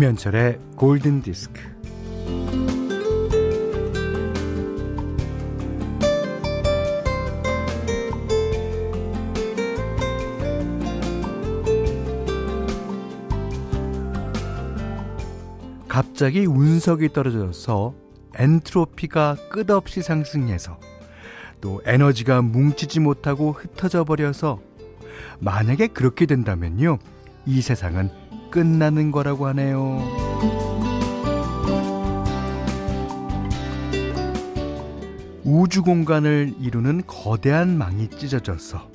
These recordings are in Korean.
김현철의 골든 디스크. 갑자기 운석이 떨어져서 엔트로피가 끝없이 상승해서 또 에너지가 뭉치지 못하고 흩어져 버려서 만약에 그렇게 된다면요. 이 세상은 끝나는 거라고 하네요. 우주 공간을 이루는 거대한 망이 찢어져서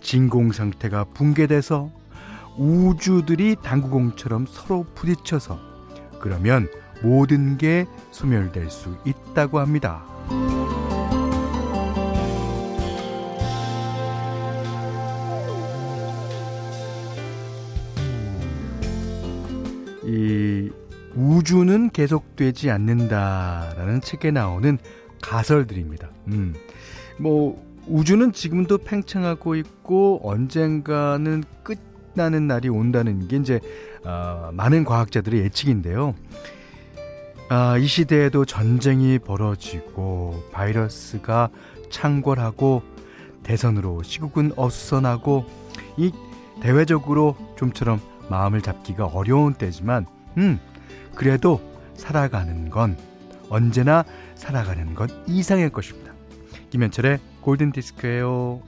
진공 상태가 붕괴돼서 우주들이 당구공처럼 서로 부딪혀서 그러면 모든 게 소멸될 수 있다고 합니다. 이 우주는 계속되지 않는다라는 책에 나오는 가설들입니다. 음. 뭐 우주는 지금도 팽창하고 있고 언젠가는 끝나는 날이 온다는 게 이제 어, 많은 과학자들의 예측인데요. 아, 이 시대에도 전쟁이 벌어지고 바이러스가 창궐하고 대선으로 시국은 어수선하고 이 대외적으로 좀처럼 마음을 잡기가 어려운 때지만, 음, 그래도 살아가는 건 언제나 살아가는 것 이상일 것입니다. 김현철의 골든 디스크예요.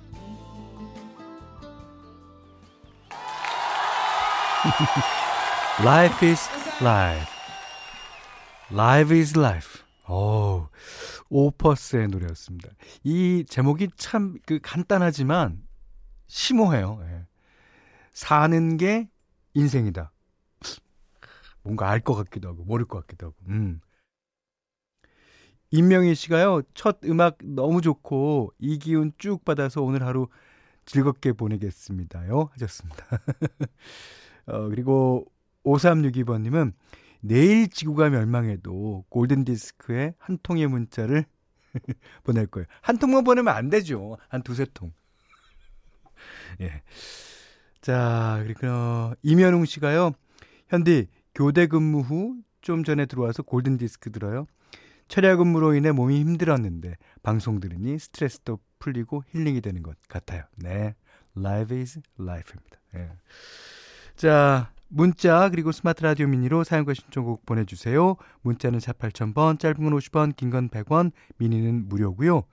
life is life. Life is life. 오, 오퍼스의 노래였습니다. 이 제목이 참 그 간단하지만 심오해요. 예. 사는 게 인생이다. 뭔가 알 것 같기도 하고 모를 것 같기도 하고. 음. 임명희 씨가요. 첫 음악 너무 좋고 이 기운 쭉 받아서 오늘 하루 즐겁게 보내겠습니다요. 하셨습니다. 어, 그리고 5362번 님은 내일 지구가 멸망해도 골든 디스크에 한 통의 문자를 보낼 거예요. 한 통만 보내면 안 되죠. 한 두세 통. 예. 자, 그리고 어, 이면웅 씨가요. 현디 교대 근무 후 좀 전에 들어와서 골든 디스크 들어요. 철야 근무로 인해 몸이 힘들었는데 방송 들으니 스트레스도 풀리고 힐링이 되는 것 같아요. 네. Life is life입니다. 예. 자, 문자 그리고 스마트 라디오 미니로 사용과 신청곡 보내주세요. 문자는 4 8000번, 짧은 건 50원, 긴 건 100원, 미니는 무료고요.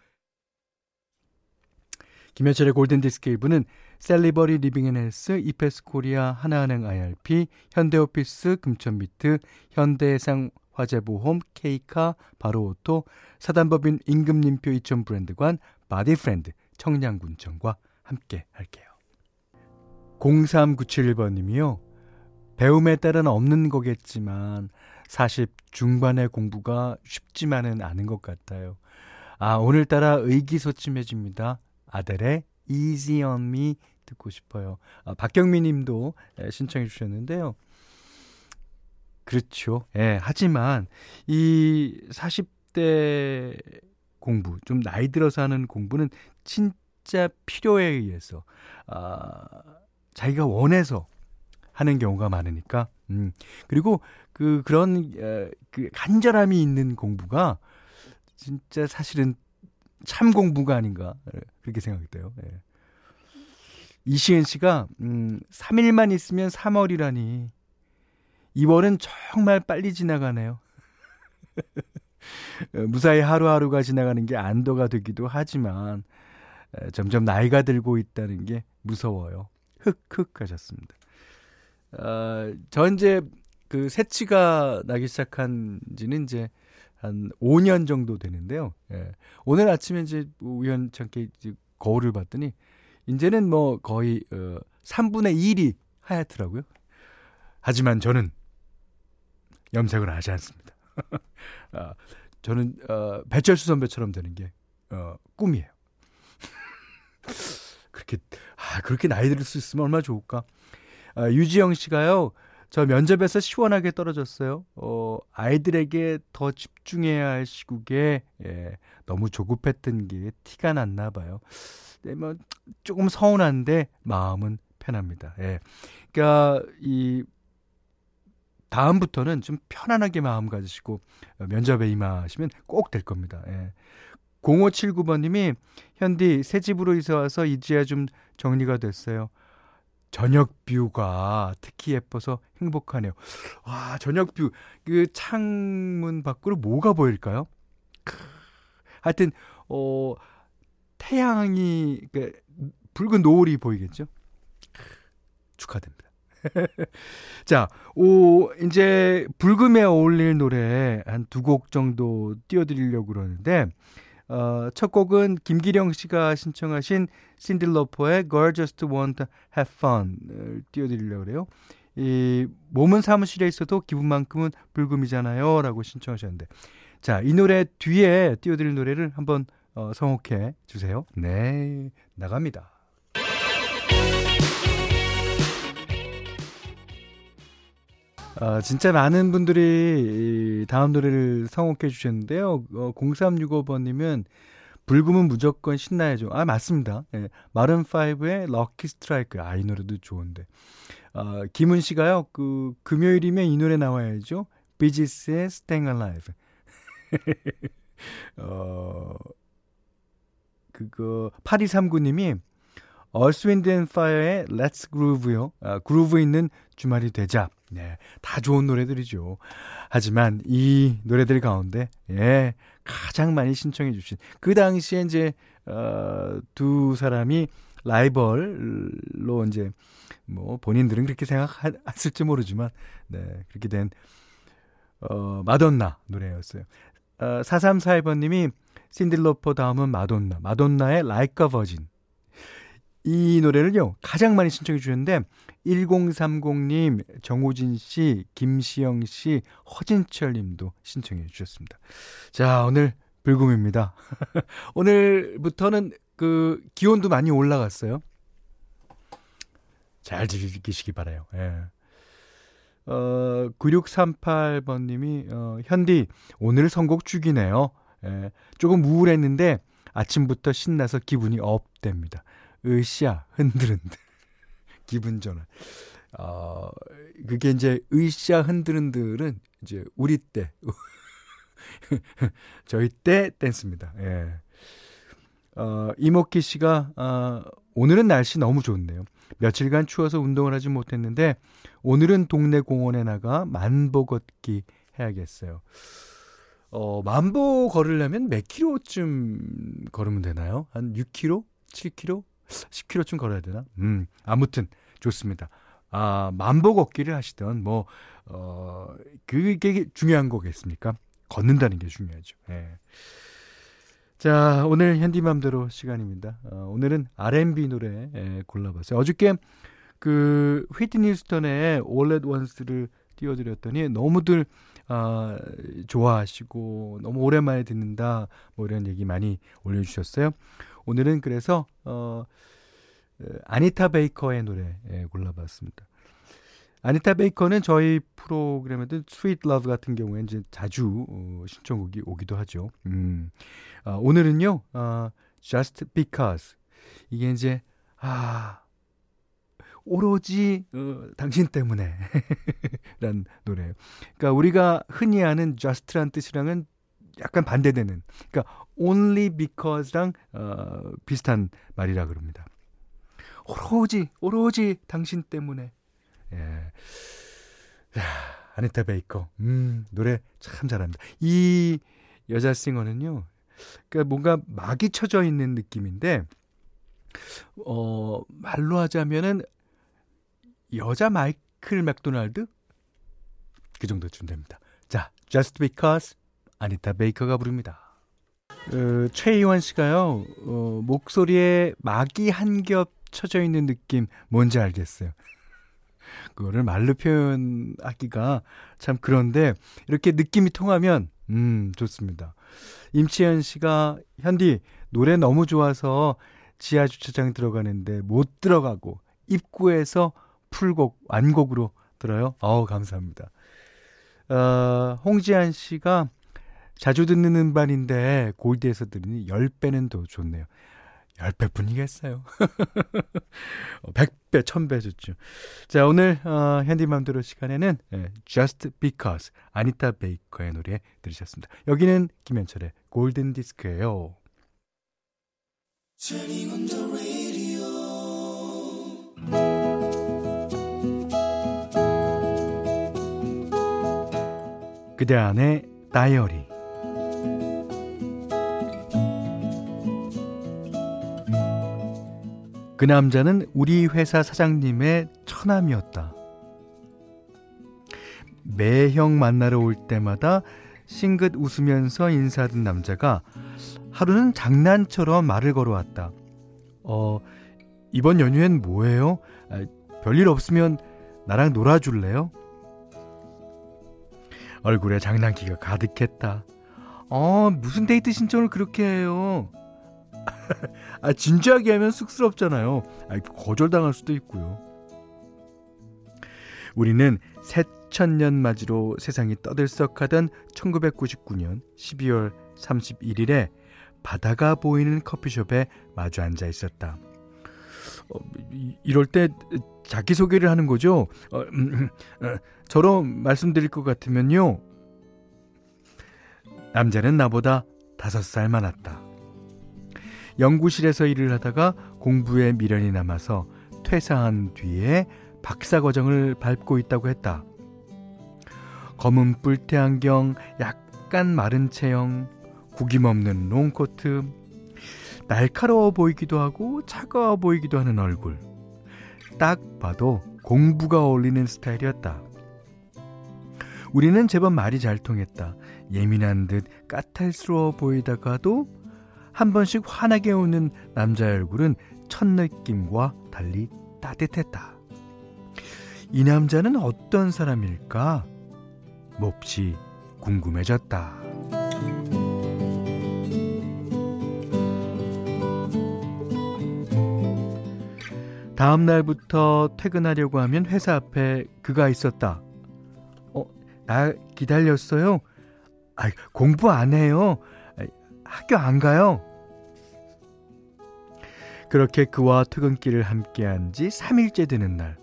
김현철의 골든디스크 1부는 셀리버리 리빙 앤헬스, 이페스 코리아, 하나은행 IRP, 현대오피스, 금천미트, 현대해상 화재보험, 케이카, 바로오토, 사단법인 임금님표 이천 브랜드관, 바디프렌드, 청양군청과 함께 할게요. 0397번님이요. 배움에 따른 없는 거겠지만 40 중반의 공부가 쉽지만은 않은 것 같아요. 아, 오늘따라 의기소침해집니다. 아델의 Easy on Me 듣고 싶어요. 아, 박경민 님도 예, 신청해 주셨는데요. 그렇죠. 예, 하지만 이 40대 공부, 좀 나이 들어서 하는 공부는 진짜 필요에 의해서, 아, 자기가 원해서 하는 경우가 많으니까, 음, 그리고 그, 그런, 에, 그 간절함이 있는 공부가 진짜 사실은 참 공부가 아닌가 그렇게 생각이 돼요. 예. 이시은 씨가 음 3일만 있으면 3월이라니 2월은 정말 빨리 지나가네요. 무사히 하루하루가 지나가는 게 안도가 되기도 하지만 점점 나이가 들고 있다는 게 무서워요. 흑흑 하셨습니다. 어, 저 이제 그 새치가 나기 시작한 지는 이제 한 5년 정도 되는데요. 예. 오늘 아침에 이제 우연찮게 이제 거울을 봤더니 이제는 뭐 거의 어 3분의 1이 하얗더라고요. 하지만 저는 염색을 하지 않습니다. 아, 저는 어, 배철수 선배처럼 되는 게 어, 꿈이에요. 그렇게 아, 그렇게 나이 들수 있으면 얼마나 좋을까. 아, 유지영 씨가요. 저 면접에서 시원하게 떨어졌어요. 어, 아이들에게 더 집중해야 할 시국에, 예, 너무 조급했던 게 티가 났나 봐요. 네, 뭐, 조금 서운한데, 마음은 편합니다. 예. 그니까, 이, 다음부터는 좀 편안하게 마음 가지시고 면접에 임하시면 꼭 될 겁니다. 예. 0579번님이 현디 새 집으로 이사 와서 이제야 좀 정리가 됐어요. 저녁 view가 특히 예뻐서 행복하네요. 와, 저녁 view. 그 창문 밖으로 뭐가 보일까요? 하여튼, 어, 태양이, 그, 붉은 노을이 보이겠죠? 축하드립니다. 자, 오, 이제 불금에 어울릴 노래 한 두 곡 정도 띄워 드리려고 그러는데, 어, 첫 곡은 김기령 씨가 신청하신 신딜러퍼의 Girl Just Want Have Fun을 띄워드리려고 그래요. 이 몸은 사무실에 있어도 기분만큼은 불금이잖아요. 라고 신청하셨는데. 자, 이 노래 뒤에 띄워드릴 노래를 한번 어, 성혹해 주세요. 네, 나갑니다. 어, 진짜 많은 분들이 다음 노래를 성혹해 주셨는데요. 어, 0365번님은 불금은 무조건 신나야죠. 아, 맞습니다. 예. 마른5의 럭키 스트라이크. 아, 이 노래도 좋은데. 어, 김은 씨가요, 그, 금요일이면 이 노래 나와야죠. 비지스의 Staying Alive. 어, 그거, 8239님이 Earth, Wind and Fire의 Let's Groove요. 아, 그루브 있는 주말이 되자. 네, 다 좋은 노래들이죠. 하지만 이 노래들 가운데 예, 가장 많이 신청해 주신 그 당시에 이제 어, 두 사람이 라이벌로 이제 뭐 본인들은 그렇게 생각했을지 모르지만 네, 그렇게 된 어, 마돈나 노래였어요. 어, 4342번님이 신딜로퍼 다음은 마돈나. 마돈나의 a Virgin. 이 노래를요, 가장 많이 신청해 주셨는데, 1030님, 정우진 씨, 김시영 씨, 허진철 님도 신청해 주셨습니다. 자, 오늘 불금입니다. 오늘부터는 그 기온도 많이 올라갔어요. 잘 즐기시기 바라요. 예. 어, 9638번 님이, 어, 현디, 오늘 선곡 죽이네요. 예. 조금 우울했는데, 아침부터 신나서 기분이 업됩니다. 으쌰, 흔들흔들. 기분 전환. 어, 그게 이제 으쌰 흔들흔들은 이제 우리 때, 저희 때 댄스입니다. 예. 어, 이목기 씨가, 어, 오늘은 날씨 너무 좋네요. 며칠간 추워서 운동을 하지 못했는데, 오늘은 동네 공원에 나가 만보 걷기 해야겠어요. 어, 만보 걸으려면 몇 킬로쯤 걸으면 되나요? 한 6킬로? 7킬로? 10km쯤 걸어야 되나? 음, 아무튼 좋습니다. 아, 만보 걷기를 하시던 뭐, 어, 그게 중요한 거겠습니까? 걷는다는 게 중요하죠. 예. 자, 오늘 현디맘대로 시간입니다. 어, 오늘은 R&B 노래 예, 골라봤어요. 어저께 그 휘트니 스턴의 All at Once를 띄워드렸더니 너무들 아, 좋아하시고 너무 오랜만에 듣는다 뭐 이런 얘기 많이 올려주셨어요. 오늘은 그래서 어, 아니타 베이커의 노래 예, 골라봤습니다. 아니타 베이커는 저희 프로그램에도 Sweet Love 같은 경우에 이제 자주 어, 신청곡이 오기도 하죠. 음. 아, 오늘은요, 아, Just Because 이게 이제 아 오로지 어, 당신 때문에 란 노래예요. 그러니까 우리가 흔히 아는 just란 뜻이랑은 약간 반대되는 그러니까 only because랑 어, 비슷한 말이라 그럽니다. 오로지 오로지 당신 때문에 예. 야, 아니타 베이커 음 노래 참 잘합니다. 이 여자 싱어는요. 그러니까 뭔가 막이 쳐져 있는 느낌인데 어 말로 하자면은 여자 마이클 맥도날드 그 정도쯤 됩니다. 자, Just Because 아니타 베이커가 부릅니다. 어, 최희원 씨가요, 어, 목소리에 막이 한 겹 쳐져 있는 느낌 뭔지 알겠어요. 그거를 말로 표현하기가 참 그런데 이렇게 느낌이 통하면 음 좋습니다. 임치현 씨가 현디 노래 너무 좋아서 지하 주차장 들어가는데 못 들어가고 입구에서 풀곡 완곡으로 들어요. 어우 감사합니다. 어, 홍지한 씨가 자주 듣는 음반인데 골드에서 들으니 10배는 더 좋네요. 10배 뿐이겠어요. 100배, 1000배 좋죠. 자, 오늘, 어, 현디맘대로 시간에는 예, Just Because, 아니타 베이커의 노래 들으셨습니다. 여기는 김현철의 골든 디스크예요 그대 안의 다이어리 그 남자는 우리 회사 사장님의 처남이었다. 매형 만나러 올 때마다 싱긋 웃으면서 인사하던 남자가 하루는 장난처럼 말을 걸어왔다. 어, 이번 연휴엔 뭐해요? 아, 별일 없으면 나랑 놀아줄래요? 얼굴에 장난기가 가득했다. 어, 무슨 데이트 신청을 그렇게 해요? 아, 진지하게 하면 쑥스럽잖아요. 아, 거절당할 수도 있고요. 우리는 새천년 맞이로 세상이 떠들썩하던 1999년 12월 31일에 바다가 보이는 커피숍에 마주 앉아 있었다. 어, 이럴 때 자기 소개를 하는 거죠. 어, 음, 음, 어, 저로 말씀드릴 것 같으면요. 남자는 나보다 다섯 살 많았다. 연구실에서 일을 하다가 공부에 미련이 남아서 퇴사한 뒤에 박사 과정을 밟고 있다고 했다. 검은 뿔테 안경, 약간 마른 체형, 구김없는 롱코트, 날카로워 보이기도 하고 차가워 보이기도 하는 얼굴. 딱 봐도 공부가 어울리는 스타일이었다. 우리는 제법 말이 잘 통했다. 예민한 듯 까탈스러워 보이다가도 한 번씩 환하게 웃는 남자의 얼굴은 첫 느낌과 달리 따뜻했다. 이 남자는 어떤 사람일까? 몹시 궁금해졌다. 다음 날부터 퇴근하려고 하면 회사 앞에 그가 있었다. 어, 나 기다렸어요? 아, 공부 안 해요. 학교 안 가요. 그렇게 그와 퇴근길을 함께한 지 3일째 되는 날.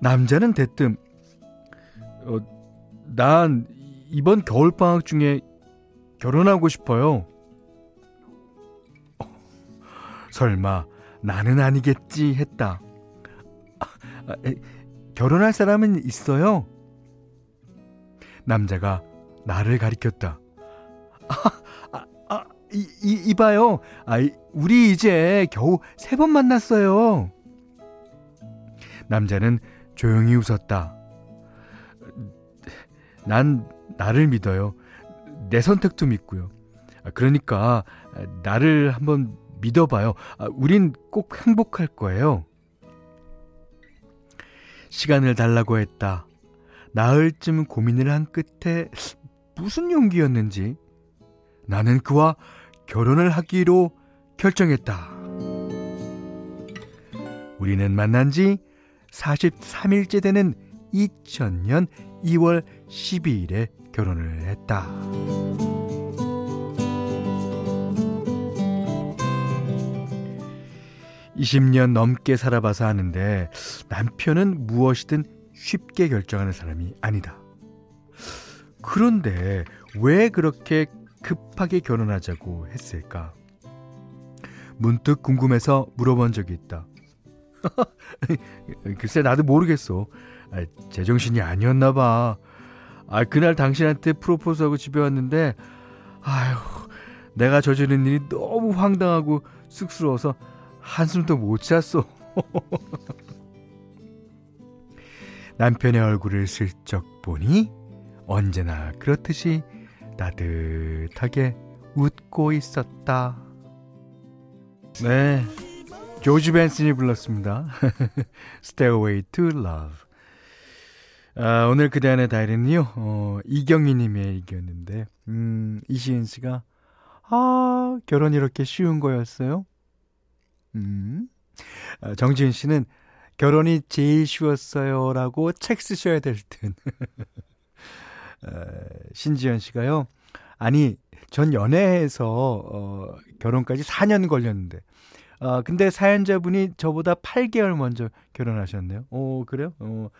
남자는 대뜸, 어, 난 이번 겨울방학 중에 결혼하고 싶어요. 어, 설마 나는 아니겠지 했다. 아, 에, 결혼할 사람은 있어요? 남자가 나를 가리켰다. 이, 이, 이봐요. 아, 우리 이제 겨우 세 번 만났어요. 남자는 조용히 웃었다. 난 나를 믿어요. 내 선택도 믿고요. 아, 그러니까 나를 한번 믿어봐요. 아, 우린 꼭 행복할 거예요. 시간을 달라고 했다. 나흘쯤 고민을 한 끝에 무슨 용기였는지 나는 그와 결혼을 하기로 결정했다. 우리는 만난 지 43일째 되는 2000년 2월 12일에 결혼을 했다. (20년) 넘게 살아봐서 아는데 남편은 무엇이든 쉽게 결정하는 사람이 아니다. 그런데 왜 그렇게 급하게 결혼하자고 했을까? 문득 궁금해서 물어본 적이 있다. 글쎄 나도 모르겠어. 아, 제정신이 아니었나 봐. 아, 그날 당신한테 프로포즈하고 집에 왔는데 아휴 내가 저지른 일이 너무 황당하고 쑥스러워서 한숨도 못 잤어. 남편의 얼굴을 슬쩍 보니 언제나 그렇듯이 따뜻하게 웃고 있었다. 네. 조지 벤슨이 불렀습니다. Stairway to Love. 아, 오늘 그대 안의 다이리는요, 어, 이경희 님의 얘기였는데, 음, 이시은 씨가, 아, 결혼 이렇게 쉬운 거였어요? 음. 아, 정지은 씨는 결혼이 제일 쉬웠어요. 라고 책 쓰셔야 될 듯. 신지연 씨가요. 아니, 전 연애해서, 어, 결혼까지 4년 걸렸는데, 아, 근데 사연자분이 저보다 8개월 먼저 결혼하셨네요. 어, 그래요? 어,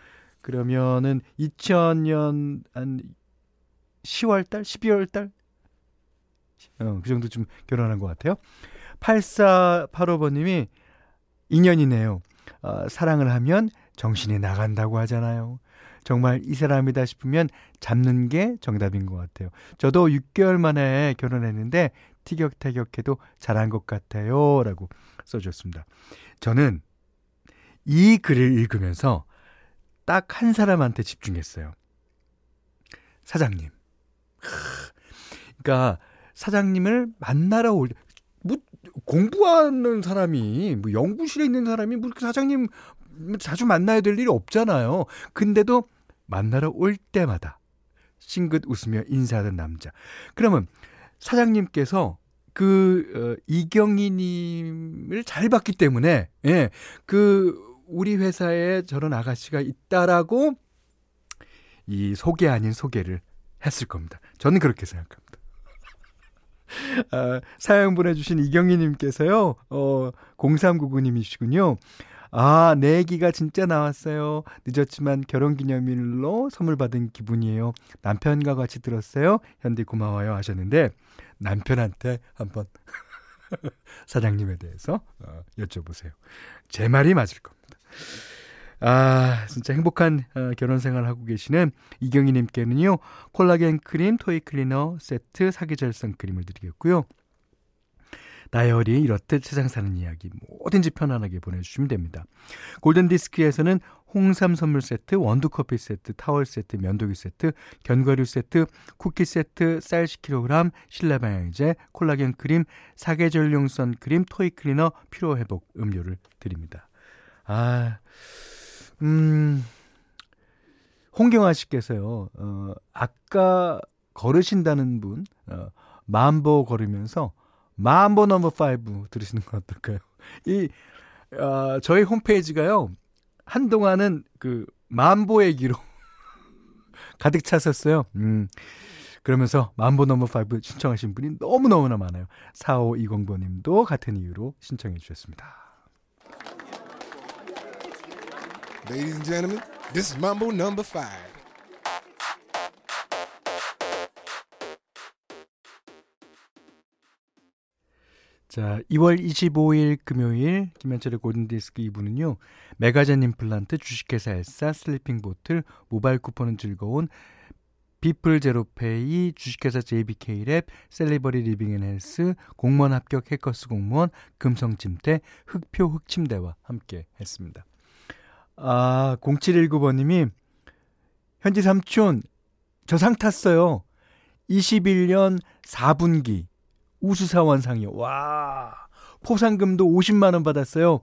그러면은 2000년 한 10월 달, 12월 달? 어, 그 정도 좀 결혼한 것 같아요. 8485번님이 인연이네요. 어, 사랑을 하면 정신이 나간다고 하잖아요. 정말 이 사람이다 싶으면 잡는 게 정답인 것 같아요. 저도 6개월 만에 결혼했는데 티격태격해도 잘한 것 같아요. 라고 써주셨습니다. 저는 이 글을 읽으면서 딱 한 사람한테 집중했어요. 사장님. 그러니까 사장님을 만나러 올, 뭐, 공부하는 사람이, 뭐, 연구실에 있는 사람이, 뭐, 사장님 자주 만나야 될 일이 없잖아요. 근데도 만나러 올 때마다 싱긋 웃으며 인사하는 남자. 그러면 사장님께서 그 어, 이경희님을 잘 봤기 때문에 예, 그 우리 회사에 저런 아가씨가 있다라고 이 소개 아닌 소개를 했을 겁니다. 저는 그렇게 생각합니다. 아, 사연 보내주신 이경희님께서요, 어, 0399님이시군요. 아, 내 얘기가 진짜 나왔어요. 늦었지만 결혼 기념일로 선물 받은 기분이에요. 남편과 같이 들었어요. 현디 고마워요 하셨는데 남편한테 한번 사장님에 대해서 어, 여쭤보세요. 제 말이 맞을 겁니다. 아, 진짜 행복한 어, 결혼 생활 하고 계시는 이경희 님께는요, 콜라겐 크림, toy cleaner 세트, 사계절 선크림을 드리겠고요. 다이어리 이렇듯 세상 사는 이야기 뭐든지 편안하게 보내주시면 됩니다. 골든디스크에서는 홍삼 선물 세트, 원두커피 세트, 타월 세트, 면도기 세트, 견과류 세트, 쿠키 세트, 쌀 10kg, 실내 방향제, 콜라겐 크림, 사계절용 선크림, toy cleaner, 피로회복 음료를 드립니다. 아, 음, 홍경아 씨께서요, 어, 아까 걸으신다는 분, 어, 만보 걸으면서 만보 넘버 5 들으시는 건 어떨까요? 이, 어, 저희 홈페이지가요, 한동안은 그 만보의 기로 가득 찼었어요. 음. 그러면서 만보 넘버 5 신청하신 분이 너무너무나 많아요. 4520번 님도 같은 이유로 신청해 주셨습니다. Ladies and gentlemen, this is Mambo number 5. 자, 2월 25일 금요일 김현철의 골든디스크 2부는요. 메가젠 임플란트 주식회사 엘사 슬리핑 보틀 모바일 쿠폰은 즐거운 비플 제로페이 주식회사 JBK랩 셀리버리 리빙앤헬스 공무원 합격 해커스 공무원 금성침대 흑표 흑침대와 함께 했습니다. 아 0719번님이 현디 삼촌 저 상 탔어요. 21년 4분기 우수사원상이요. 와. 포상금도 50만 원 받았어요.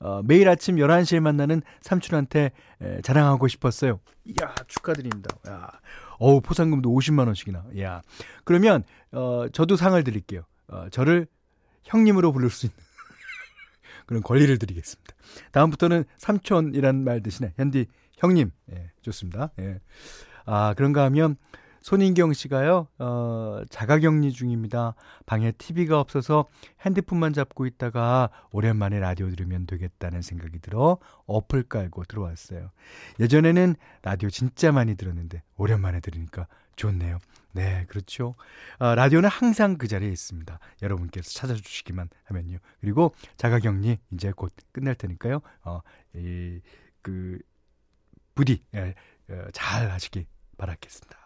어, 매일 아침 11시에 만나는 삼촌한테 에, 자랑하고 싶었어요. 이야, 축하드립니다. 야. 어우, 포상금도 50만 원씩이나. 야. 그러면 어, 저도 상을 드릴게요. 어, 저를 형님으로 부를 수 있는 그런 권리를 드리겠습니다. 다음부터는 삼촌이란 말 대신에 현디 형님. 예, 좋습니다. 예. 아, 그런가 하면 손인경 씨가요, 어, 자가격리 중입니다. 방에 TV가 없어서 핸드폰만 잡고 있다가 오랜만에 라디오 들으면 되겠다는 생각이 들어 어플 깔고 들어왔어요. 예전에는 라디오 진짜 많이 들었는데 오랜만에 들으니까 좋네요. 네, 그렇죠. 어, 라디오는 항상 그 자리에 있습니다. 여러분께서 찾아주시기만 하면요. 그리고 자가격리 이제 곧 끝날 테니까요. 어, 이, 그, 부디, 예, 어, 잘 하시기 바라겠습니다.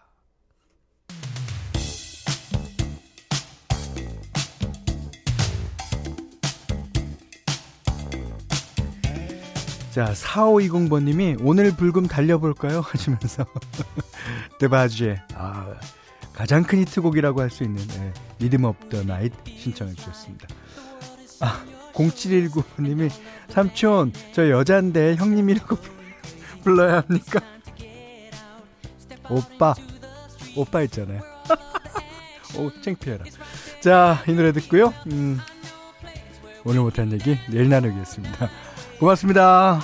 자, 4520번님이 오늘 불금 달려볼까요? 하시면서 데바지의 아, 가장 큰 히트곡이라고 할 수 있는 네, Rhythm of the Night 신청해 주셨습니다. 아, 0719번님이 삼촌 저 여잔데 형님이라고 불러야 합니까? 오빠 오빠 있잖아요. 오 창피해라. 자, 이 노래 듣고요. 음, 오늘 못한 얘기 내일 나누겠습니다. 고맙습니다.